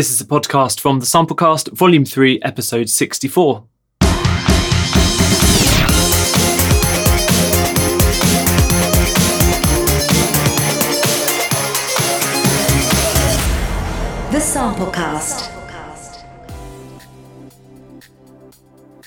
This is a podcast from the Samplecast, Volume 3, Episode 64. The Samplecast.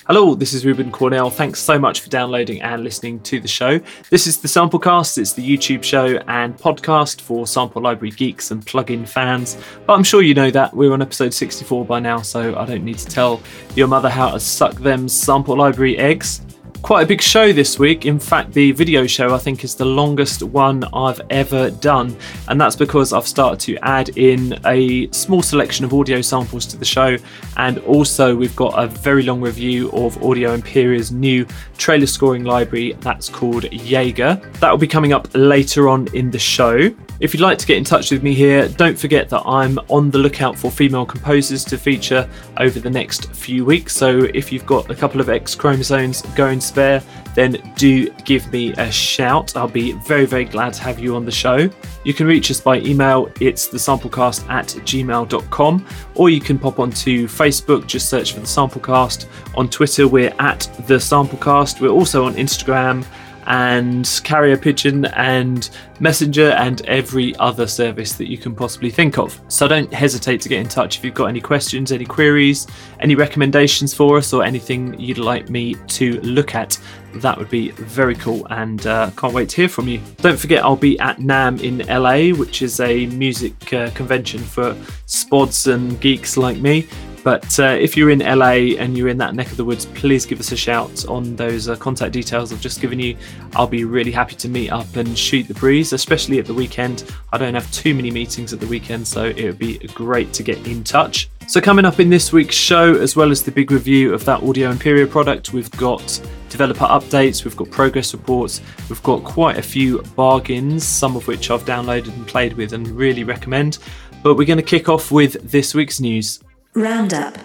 Hello, this is Ruben Cornell. Thanks so much for downloading and listening to the show. This is the Samplecast. It's the YouTube show and podcast for sample library geeks and plugin fans. But I'm sure you know that we're on episode 64 by now, so I don't need to tell your mother how to suck them sample library eggs quite a big show this week. In fact, the video show I think is the longest one I've ever done, and that's because I've started to add in a small selection of audio samples to the show, and also we've got a very long review of Audio Imperia's new trailer scoring library that's called Jaeger. That will be coming up later on in the show. If you'd like to get in touch with me here, don't forget that I'm on the lookout for female composers to feature over the next few weeks. So if you've got a couple of X chromosomes going spare, then do give me a shout. I'll be very, very glad to have you on the show. You can reach us by email, it's thesamplecast at gmail.com, or you can pop onto Facebook, just search for the Samplecast. On Twitter, we're at the Samplecast. We're also on Instagram and carrier pigeon and messenger and every other service that you can possibly think of. So don't hesitate to get in touch if you've got any questions any queries any recommendations for us or anything you'd like me to look at. That would be very cool and uh, can't wait to hear from you. Don't forget i'll be at NAMM in la which is a music uh, convention for spods and geeks like me but uh, if you're in LA and you're in that neck of the woods, please give us a shout on those uh, contact details I've just given you. I'll be really happy to meet up and shoot the breeze, especially at the weekend. I don't have too many meetings at the weekend, so it would be great to get in touch. So, coming up in this week's show, as well as the big review of that Audio Imperia product, we've got developer updates, we've got progress reports, we've got quite a few bargains, some of which I've downloaded and played with and really recommend. But we're going to kick off with this week's news. Roundup.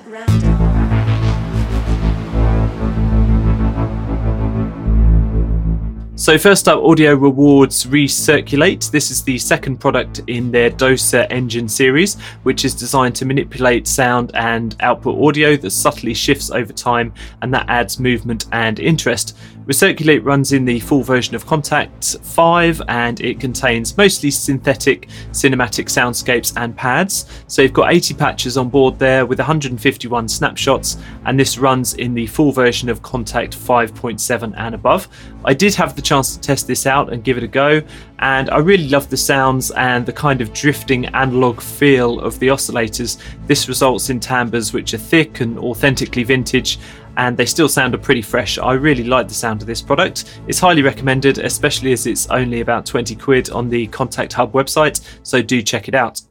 So, first up, Audio Rewards Recirculate. This is the second product in their DOSA engine series, which is designed to manipulate sound and output audio that subtly shifts over time and that adds movement and interest. Recirculate runs in the full version of Kontakt 5 and it contains mostly synthetic cinematic soundscapes and pads. So you've got 80 patches on board there with 151 snapshots, and this runs in the full version of Kontakt 5.7 and above. I did have the chance to test this out and give it a go, and I really love the sounds and the kind of drifting analog feel of the oscillators. This results in timbres which are thick and authentically vintage and they still sound pretty fresh. I really like the sound of this product. It's highly recommended, especially as it's only about 20 quid on the Kontakt Hub website, so do check it out.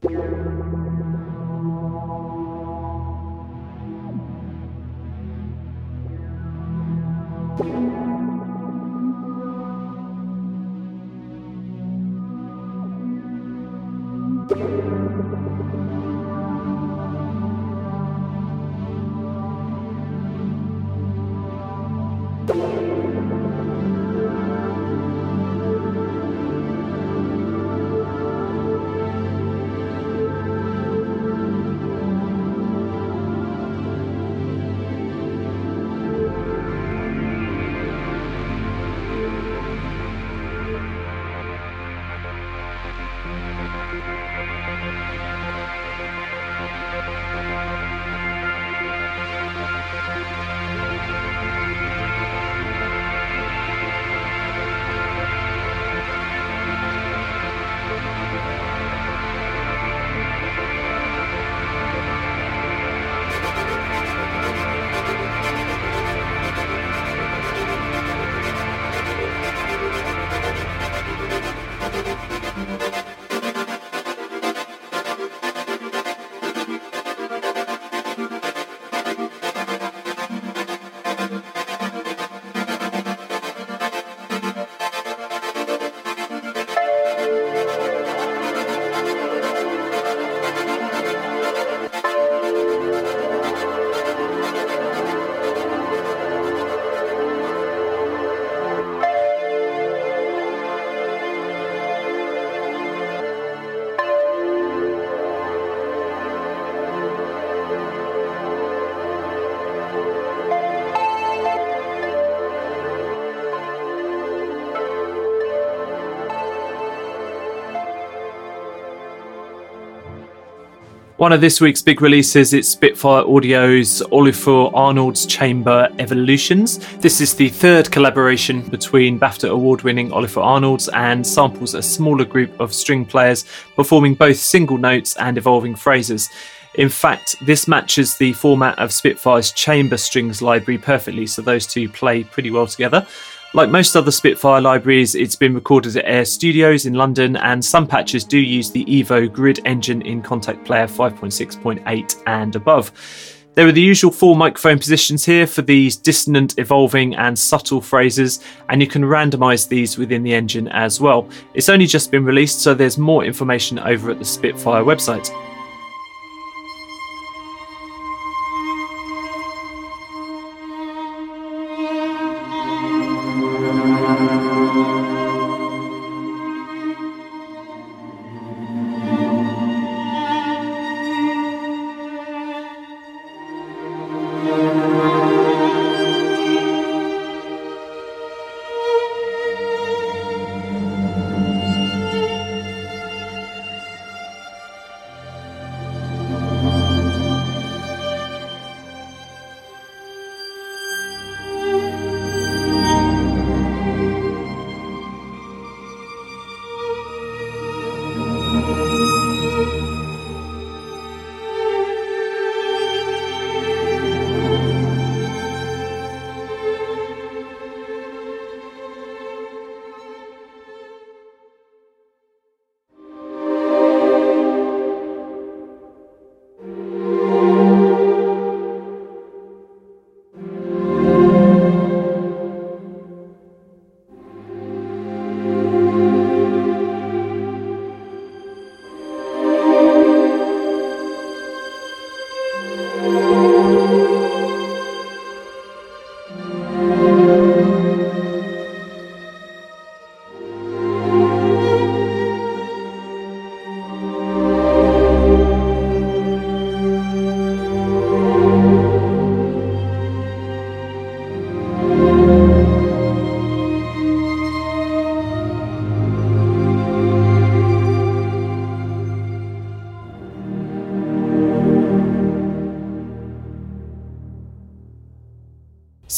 One of this week's big releases is Spitfire Audio's Olafur Arnalds Chamber Evolutions. This is the third collaboration between BAFTA award winning Olafur Arnalds and samples a smaller group of string players performing both single notes and evolving phrases. In fact, this matches the format of Spitfire's chamber strings library perfectly, so those two play pretty well together. Like most other Spitfire libraries, it's been recorded at Air Studios in London, and some patches do use the Evo Grid engine in Kontakt Player 5.6.8 and above. There are the usual four microphone positions here for these dissonant, evolving, and subtle phrases, and you can randomize these within the engine as well. It's only just been released, so there's more information over at the Spitfire website.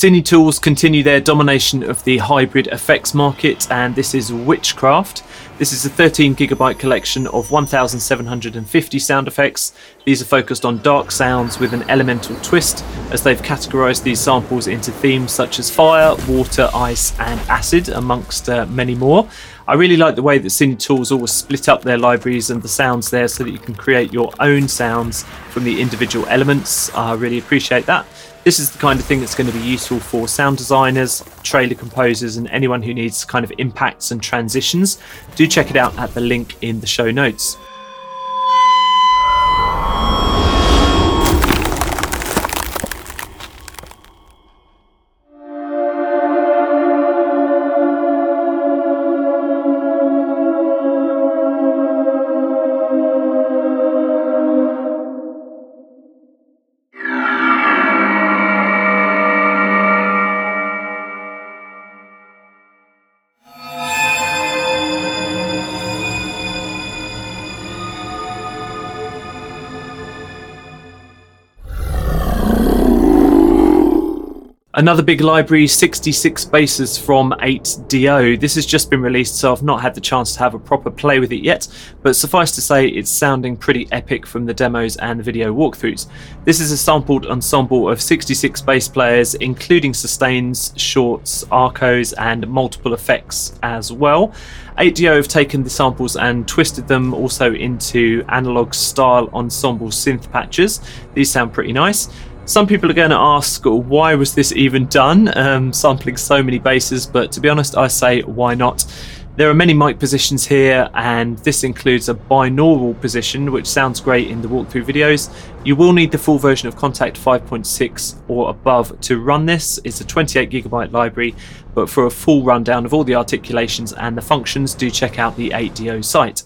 Cine Tools continue their domination of the hybrid effects market, and this is Witchcraft. This is a 13 gigabyte collection of 1,750 sound effects. These are focused on dark sounds with an elemental twist, as they've categorized these samples into themes such as fire, water, ice, and acid, amongst uh, many more. I really like the way that Cine Tools always split up their libraries and the sounds there so that you can create your own sounds from the individual elements. I really appreciate that. This is the kind of thing that's going to be useful for sound designers, trailer composers, and anyone who needs kind of impacts and transitions. Do check it out at the link in the show notes. Another big library, 66 bases from 8Dio. This has just been released, so I've not had the chance to have a proper play with it yet, but suffice to say, it's sounding pretty epic from the demos and video walkthroughs. This is a sampled ensemble of 66 bass players, including sustains, shorts, arcos, and multiple effects as well. 8Dio have taken the samples and twisted them also into analog style ensemble synth patches. These sound pretty nice. Some people are going to ask, why was this even done? Um, sampling so many bases, but to be honest, I say, why not? There are many mic positions here, and this includes a binaural position, which sounds great in the walkthrough videos. You will need the full version of Kontakt 5.6 or above to run this. It's a 28GB library, but for a full rundown of all the articulations and the functions, do check out the 8Dio site.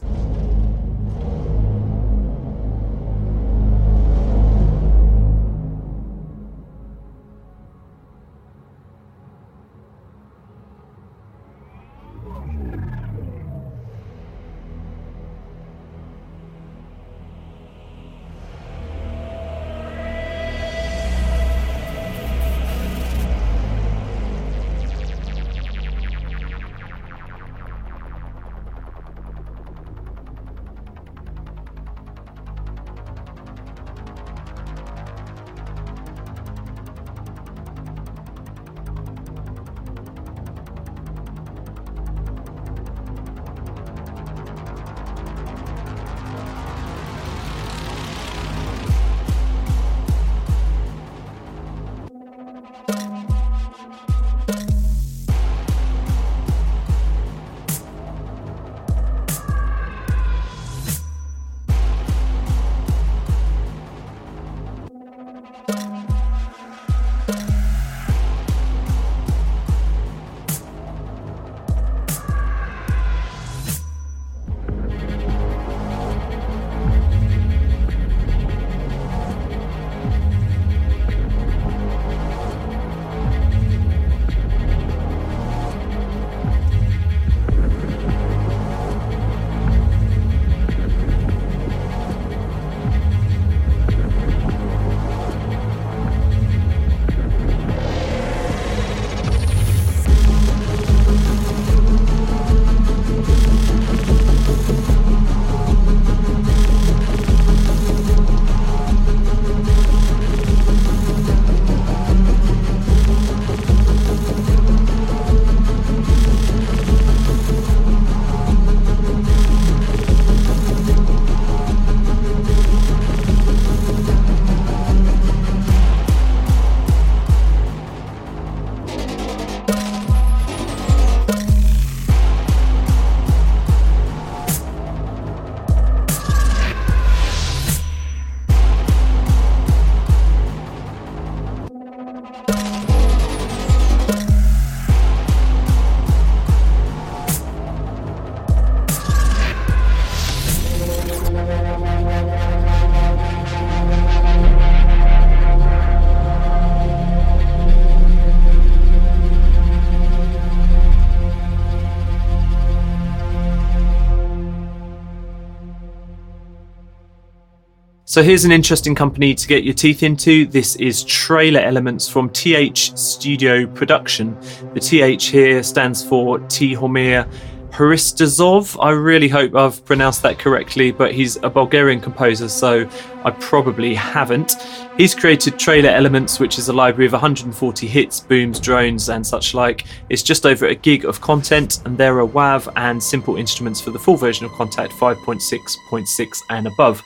So here's an interesting company to get your teeth into. This is Trailer Elements from TH Studio Production. The TH here stands for T Tihomir Hristozov. I really hope I've pronounced that correctly, but he's a Bulgarian composer, so I probably haven't. He's created Trailer Elements, which is a library of 140 hits, booms, drones, and such like. It's just over a gig of content, and there are WAV and simple instruments for the full version of Kontakt 5.6.6 and above.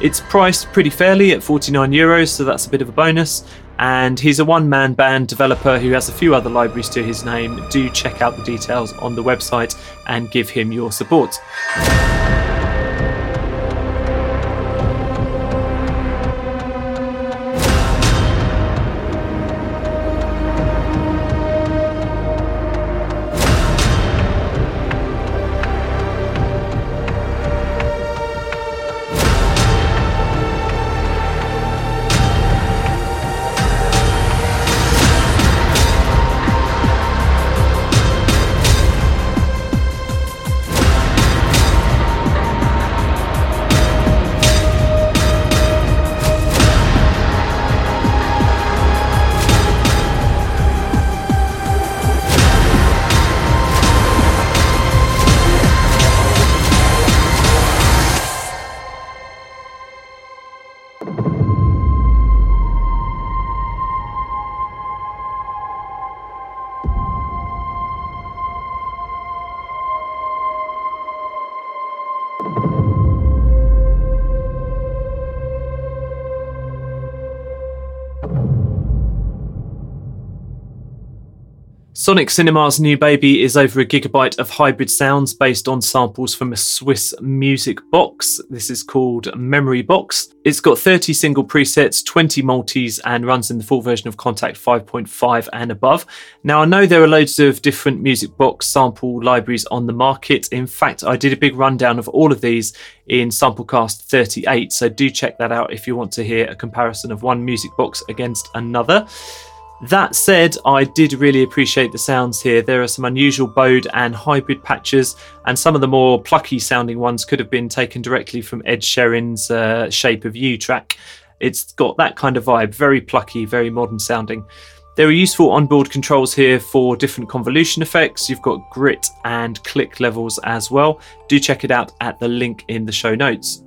It's priced pretty fairly at 49 euros, so that's a bit of a bonus and he's a one man band developer who has a few other libraries to his name. Do check out the details on the website and give him your support. Sonic Cinema's new baby is over a gigabyte of hybrid sounds based on samples from a Swiss music box. This is called Memory Box. It's got 30 single presets, 20 multis, and runs in the full version of Kontakt 5.5 and above. Now, I know there are loads of different music box sample libraries on the market. In fact, I did a big rundown of all of these in Samplecast 38, so do check that out if you want to hear a comparison of one music box against another. That said, I did really appreciate the sounds here. There are some unusual bowed and hybrid patches, and some of the more plucky sounding ones could have been taken directly from Ed Sheeran's uh, Shape of You track. It's got that kind of vibe, very plucky, very modern sounding. There are useful onboard controls here for different convolution effects. You've got grit and click levels as well. Do check it out at the link in the show notes.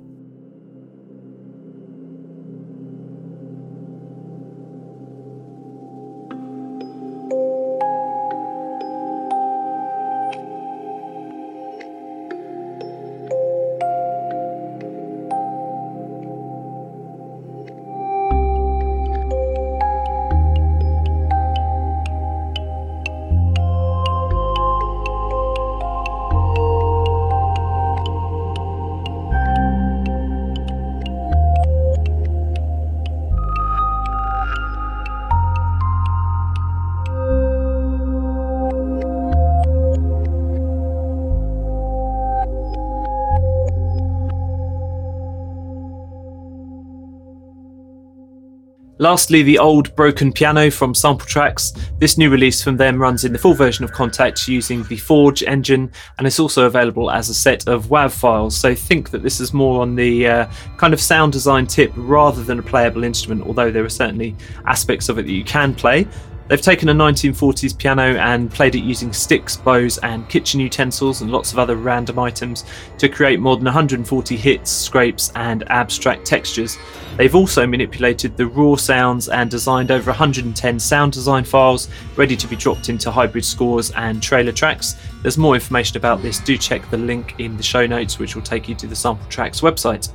Lastly, the old broken piano from Sample Tracks. This new release from them runs in the full version of Kontakt using the Forge engine, and it's also available as a set of WAV files. So think that this is more on the uh, kind of sound design tip rather than a playable instrument, although there are certainly aspects of it that you can play. They've taken a 1940s piano and played it using sticks, bows, and kitchen utensils and lots of other random items to create more than 140 hits, scrapes, and abstract textures. They've also manipulated the raw sounds and designed over 110 sound design files ready to be dropped into hybrid scores and trailer tracks. There's more information about this, do check the link in the show notes, which will take you to the Sample Tracks website.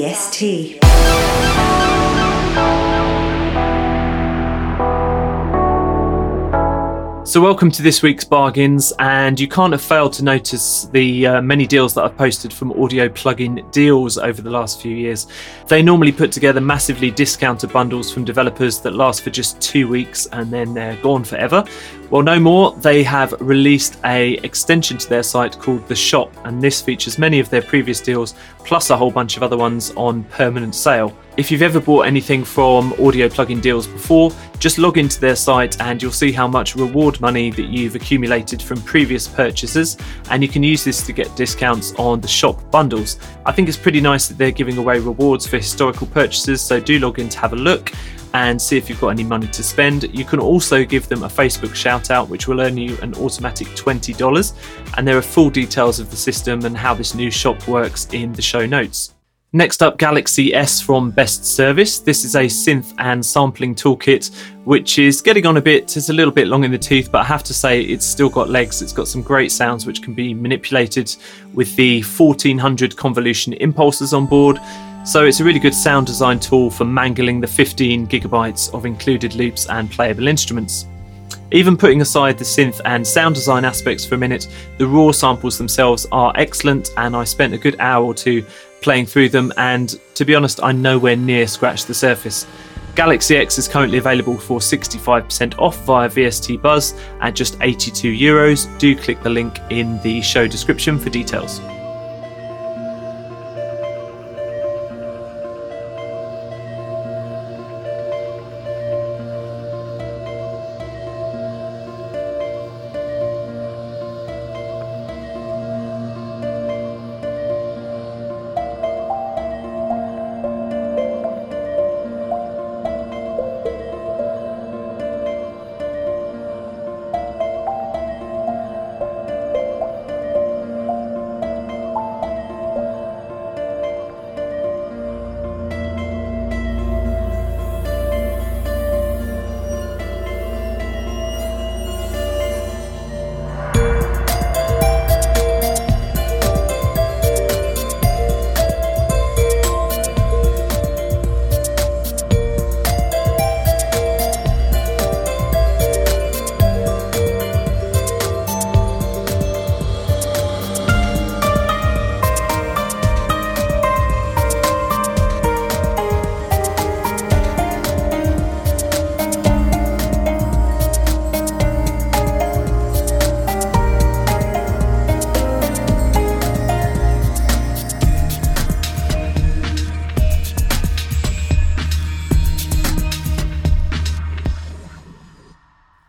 Bargain So, welcome to this week's bargains, and you can't have failed to notice the uh, many deals that I've posted from Audio Plugin Deals over the last few years. They normally put together massively discounted bundles from developers that last for just two weeks and then they're gone forever. Well, no more. They have released a extension to their site called The Shop, and this features many of their previous deals plus a whole bunch of other ones on permanent sale. If you've ever bought anything from Audio Plugin Deals before, just log into their site and you'll see how much reward money that you've accumulated from previous purchases, and you can use this to get discounts on the shop bundles. I think it's pretty nice that they're giving away rewards for historical purchases, so do log in to have a look and see if you've got any money to spend. You can also give them a Facebook shout out, which will earn you an automatic $20. And there are full details of the system and how this new shop works in the show notes. Next up, Galaxy X from Best Service. This is a synth and sampling toolkit, which is getting on a bit. It's a little bit long in the tooth, but I have to say it's still got legs. It's got some great sounds which can be manipulated with the 1400 convolution impulses on board. So it's a really good sound design tool for mangling the 15 gigabytes of included loops and playable instruments. Even putting aside the synth and sound design aspects for a minute, the raw samples themselves are excellent, and I spent a good hour or two playing through them, and to be honest, I nowhere near scratched the surface. Galaxy X is currently available for 65% off via VST Buzz at just 82 euros. Do click the link in the show description for details.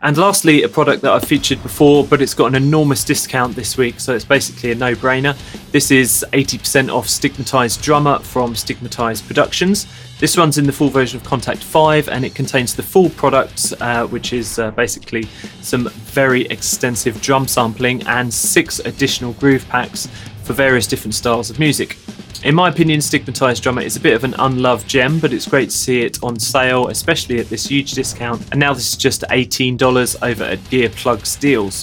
And lastly, a product that I've featured before, but it's got an enormous discount this week, so it's basically a no brainer. This is 80% off Stigmatized Drummer from Stigmatized Productions. This runs in the full version of Kontakt 5 and it contains the full product, uh, which is uh, basically some very extensive drum sampling and six additional groove packs for various different styles of music. In my opinion, Stigmatized Drummer is a bit of an unloved gem, but it's great to see it on sale, especially at this huge discount. And now this is just $18 over at Gearplug Deals.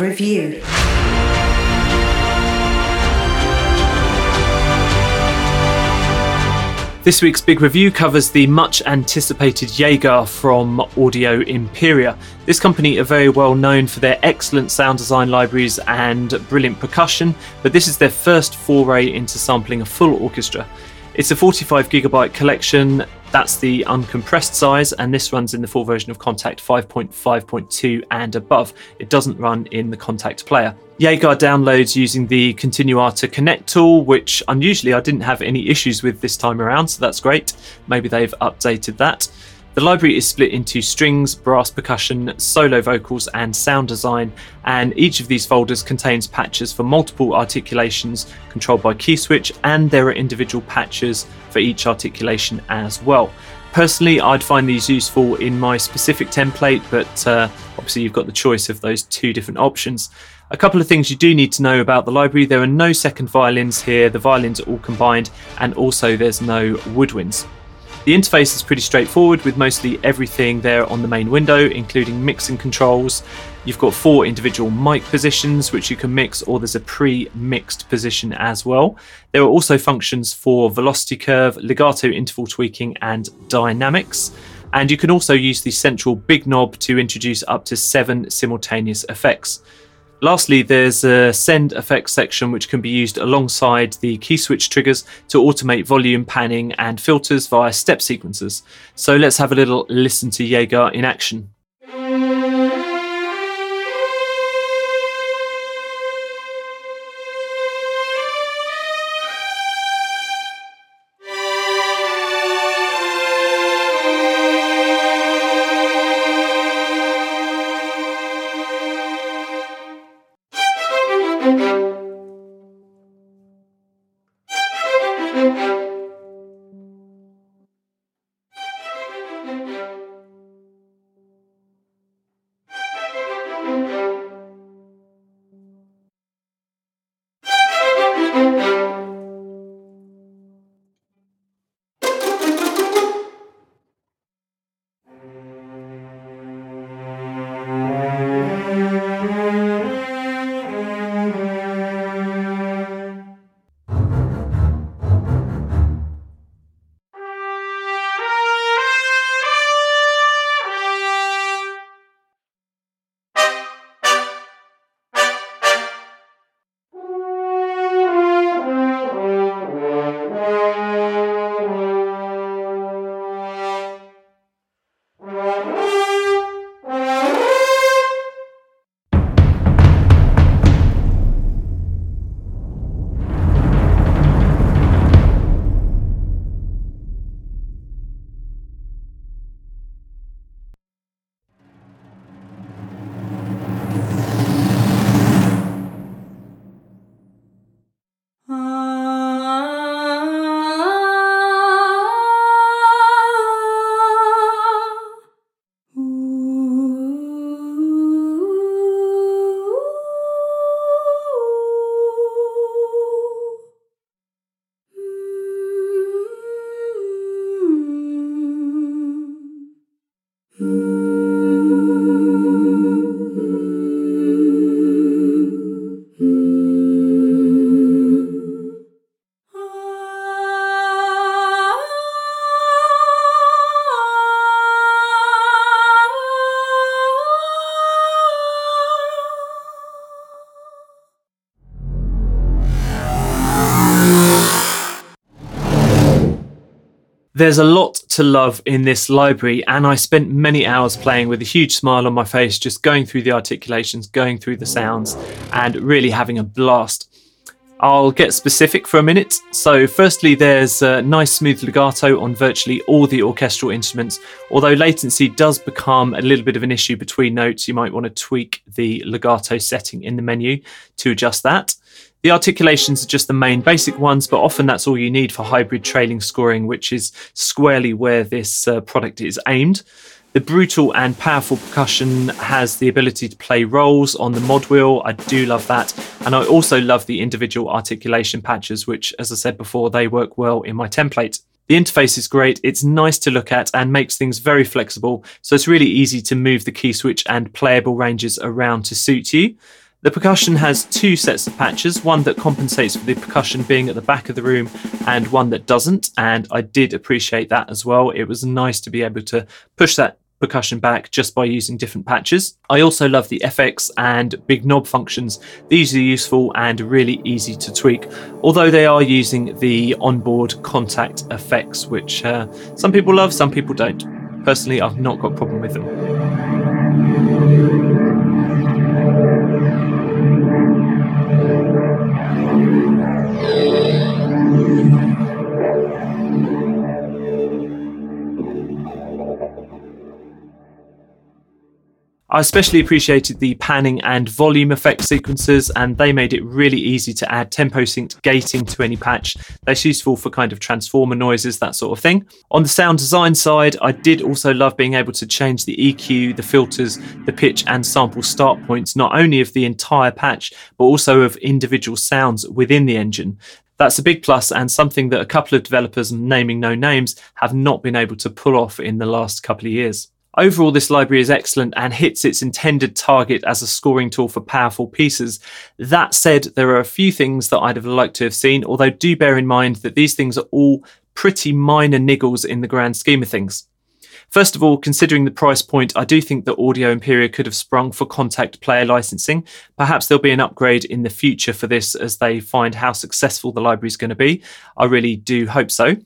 Review. This week's big review covers the much anticipated Jaeger from Audio Imperia. This company are very well known for their excellent sound design libraries and brilliant percussion, but this is their first foray into sampling a full orchestra. It's a 45 gigabyte collection, that's the uncompressed size, and this runs in the full version of Kontakt 5.5.2 and above. It doesn't run in the Kontakt player. Jaeger downloads using the Continuata Connect tool, which unusually I didn't have any issues with this time around, so that's great. Maybe they've updated that. The library is split into strings, brass percussion, solo vocals, and sound design, and each of these folders contains patches for multiple articulations controlled by key switch, and there are individual patches for each articulation as well. Personally, I'd find these useful in my specific template, but uh, obviously, you've got the choice of those two different options. A couple of things you do need to know about the library there are no second violins here, the violins are all combined, and also there's no woodwinds. The interface is pretty straightforward with mostly everything there on the main window, including mixing controls. You've got four individual mic positions which you can mix, or there's a pre mixed position as well. There are also functions for velocity curve, legato interval tweaking, and dynamics. And you can also use the central big knob to introduce up to seven simultaneous effects. Lastly, there's a send effects section which can be used alongside the key switch triggers to automate volume panning and filters via step sequences. So let's have a little listen to Jaeger in action. There's a lot to love in this library, and I spent many hours playing with a huge smile on my face, just going through the articulations, going through the sounds, and really having a blast. I'll get specific for a minute. So, firstly, there's a nice smooth legato on virtually all the orchestral instruments. Although latency does become a little bit of an issue between notes, you might want to tweak the legato setting in the menu to adjust that. The articulations are just the main basic ones, but often that's all you need for hybrid trailing scoring, which is squarely where this uh, product is aimed. The brutal and powerful percussion has the ability to play rolls on the mod wheel. I do love that. And I also love the individual articulation patches, which, as I said before, they work well in my template. The interface is great, it's nice to look at and makes things very flexible, so it's really easy to move the key switch and playable ranges around to suit you. The percussion has two sets of patches, one that compensates for the percussion being at the back of the room and one that doesn't, and I did appreciate that as well. It was nice to be able to push that percussion back just by using different patches. I also love the FX and big knob functions. These are useful and really easy to tweak, although they are using the onboard Kontakt effects, which uh, some people love, some people don't. Personally, I've not got a problem with them. I especially appreciated the panning and volume effect sequences, and they made it really easy to add tempo synced gating to any patch. That's useful for kind of transformer noises, that sort of thing. On the sound design side, I did also love being able to change the EQ, the filters, the pitch, and sample start points, not only of the entire patch, but also of individual sounds within the engine. That's a big plus and something that a couple of developers, naming no names, have not been able to pull off in the last couple of years. Overall, this library is excellent and hits its intended target as a scoring tool for powerful pieces. That said, there are a few things that I'd have liked to have seen, although do bear in mind that these things are all pretty minor niggles in the grand scheme of things. First of all, considering the price point, I do think that Audio Imperia could have sprung for Kontakt player licensing. Perhaps there'll be an upgrade in the future for this as they find how successful the library is going to be. I really do hope so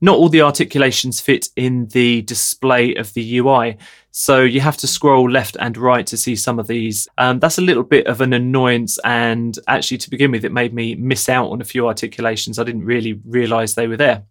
not all the articulations fit in the display of the UI. So you have to scroll left and right to see some of these. Um, that's a little bit of an annoyance. And actually, to begin with, it made me miss out on a few articulations. I didn't really realize they were there.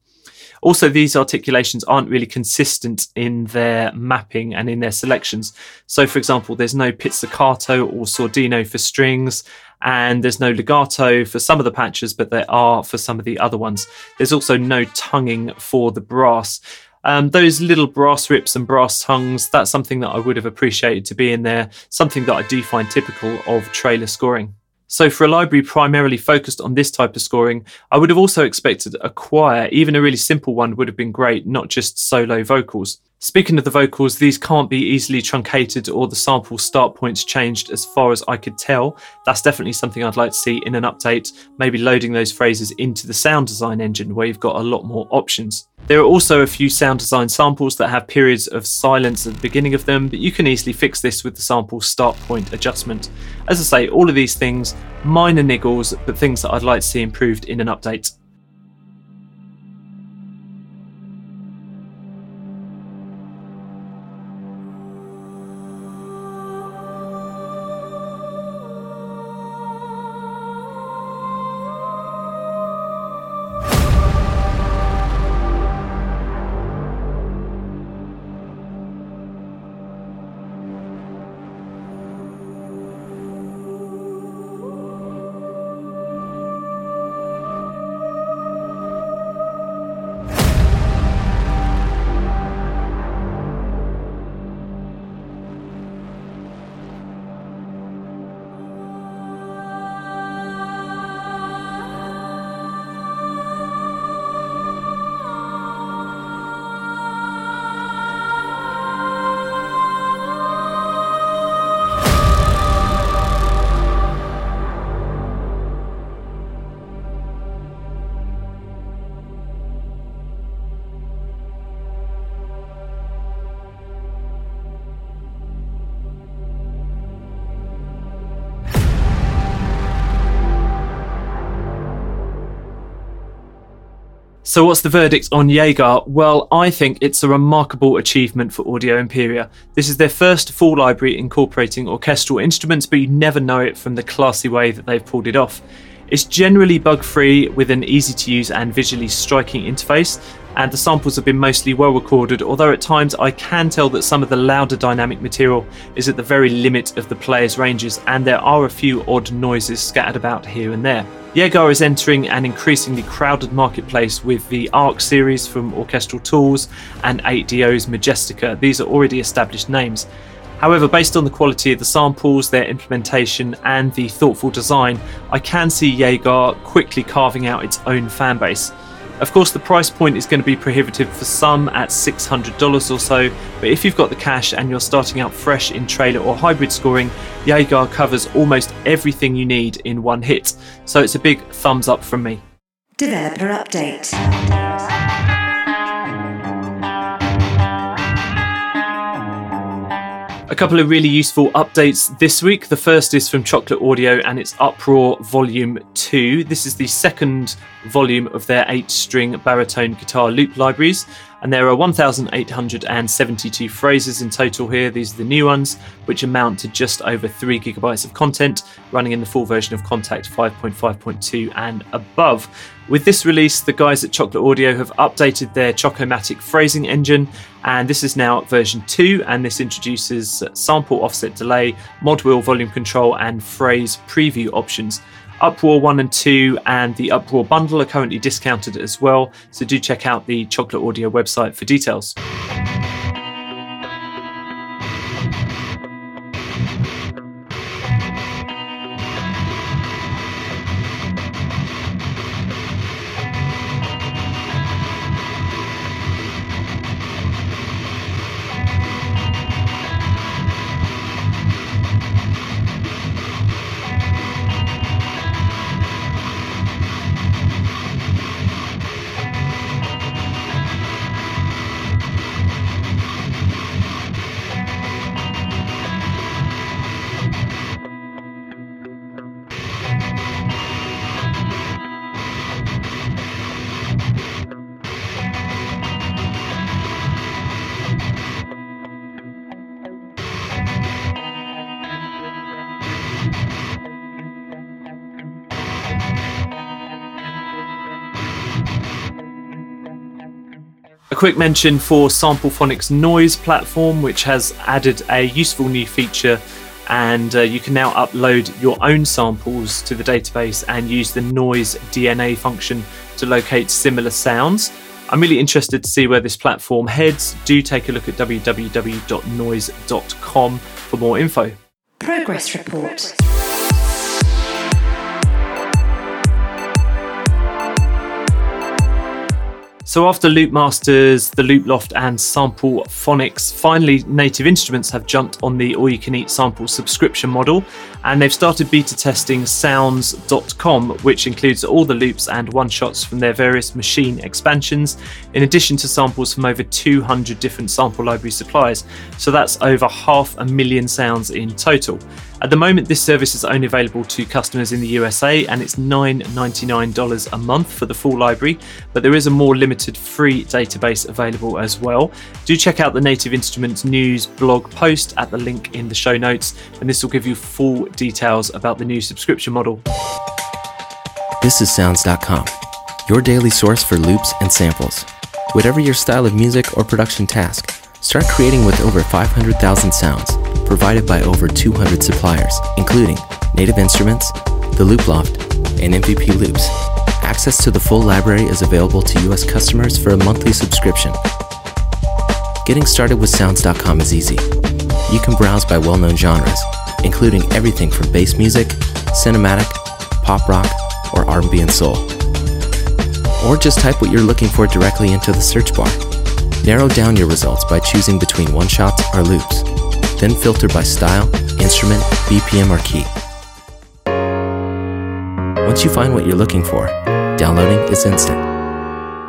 Also, these articulations aren't really consistent in their mapping and in their selections. So, for example, there's no pizzicato or sordino for strings, and there's no legato for some of the patches, but there are for some of the other ones. There's also no tonguing for the brass. Um, those little brass rips and brass tongues, that's something that I would have appreciated to be in there, something that I do find typical of trailer scoring. So, for a library primarily focused on this type of scoring, I would have also expected a choir, even a really simple one would have been great, not just solo vocals. Speaking of the vocals, these can't be easily truncated or the sample start points changed as far as I could tell. That's definitely something I'd like to see in an update, maybe loading those phrases into the sound design engine where you've got a lot more options. There are also a few sound design samples that have periods of silence at the beginning of them, but you can easily fix this with the sample start point adjustment. As I say, all of these things, minor niggles, but things that I'd like to see improved in an update. So, what's the verdict on Jaeger? Well, I think it's a remarkable achievement for Audio Imperia. This is their first full library incorporating orchestral instruments, but you never know it from the classy way that they've pulled it off. It's generally bug free with an easy to use and visually striking interface, and the samples have been mostly well recorded, although at times I can tell that some of the louder dynamic material is at the very limit of the player's ranges, and there are a few odd noises scattered about here and there. Jaeger is entering an increasingly crowded marketplace with the ARC series from Orchestral Tools and 8Dio's Majestica. These are already established names. However, based on the quality of the samples, their implementation, and the thoughtful design, I can see Jaeger quickly carving out its own fanbase. Of course, the price point is going to be prohibitive for some at $600 or so, but if you've got the cash and you're starting out fresh in trailer or hybrid scoring, Jaeger covers almost everything you need in one hit, so it's a big thumbs up from me. Developer update. Couple of really useful updates this week. The first is from Chocolate Audio and it's Uproar Volume 2. This is the second volume of their eight string baritone guitar loop libraries, and there are 1,872 phrases in total here. These are the new ones, which amount to just over 3 gigabytes of content, running in the full version of Kontakt 5.5.2 and above. With this release, the guys at Chocolate Audio have updated their Chocomatic phrasing engine, and this is now version 2, and this introduces sample offset delay, mod wheel volume control, and phrase preview options. Uproar 1 and 2 and the Uproar bundle are currently discounted as well, so do check out the Chocolate Audio website for details. Quick mention for Sample Phonics Noiiz platform, which has added a useful new feature, and uh, you can now upload your own samples to the database and use the Noiiz DNA function to locate similar sounds. I'm really interested to see where this platform heads. Do take a look at www.noiiz.com for more info. Progress report. So after Loopmasters, the Looploft and Samplephonics, finally Native Instruments have jumped on the all-you-can-eat sample subscription model, and they've started beta testing Sounds.com, which includes all the loops and one-shots from their various machine expansions, in addition to samples from over 200 different sample library suppliers. So that's over half a million sounds in total. At the moment, this service is only available to customers in the USA and it's $9.99 a month for the full library, but there is a more limited free database available as well. Do check out the Native Instruments news blog post at the link in the show notes, and this will give you full details about the new subscription model. This is Sounds.com, your daily source for loops and samples. Whatever your style of music or production task, start creating with over 500,000 sounds provided by over 200 suppliers, including Native Instruments, The Looploft, and MVP Loops. Access to the full library is available to U.S. customers for a monthly subscription. Getting started with Sounds.com is easy. You can browse by well known genres, including everything from bass music, cinematic, pop rock, or R&B and soul. Or just type what you're looking for directly into the search bar. Narrow down your results by choosing between one shots or loops then filter by style, instrument, BPM, or key. Once you find what you're looking for, downloading is instant.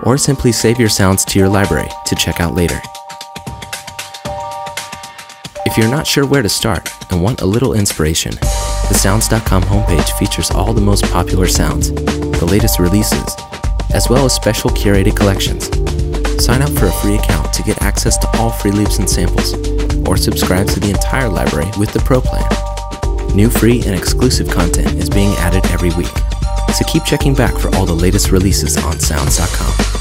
Or simply save your sounds to your library to check out later. If you're not sure where to start and want a little inspiration, the Sounds.com homepage features all the most popular sounds, the latest releases, as well as special curated collections. Sign up for a free account to get access to all free loops and samples or subscribe to the entire library with the Pro plan. New free and exclusive content is being added every week, so keep checking back for all the latest releases on Sounds.com.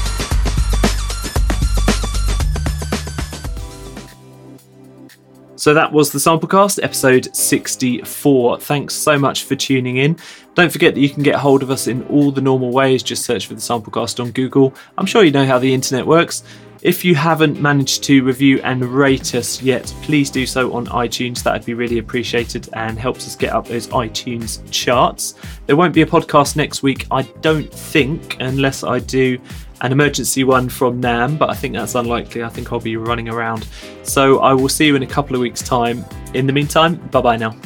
So that was the Samplecast, episode 64. Thanks so much for tuning in. Don't forget that you can get hold of us in all the normal ways. Just search for the Samplecast on Google. I'm sure you know how the internet works. If you haven't managed to review and rate us yet, please do so on iTunes. That'd be really appreciated and helps us get up those iTunes charts. There won't be a podcast next week, I don't think, unless I do an emergency one from NAMM, but I think that's unlikely. I think I'll be running around. So I will see you in a couple of weeks' time. In the meantime, bye bye now.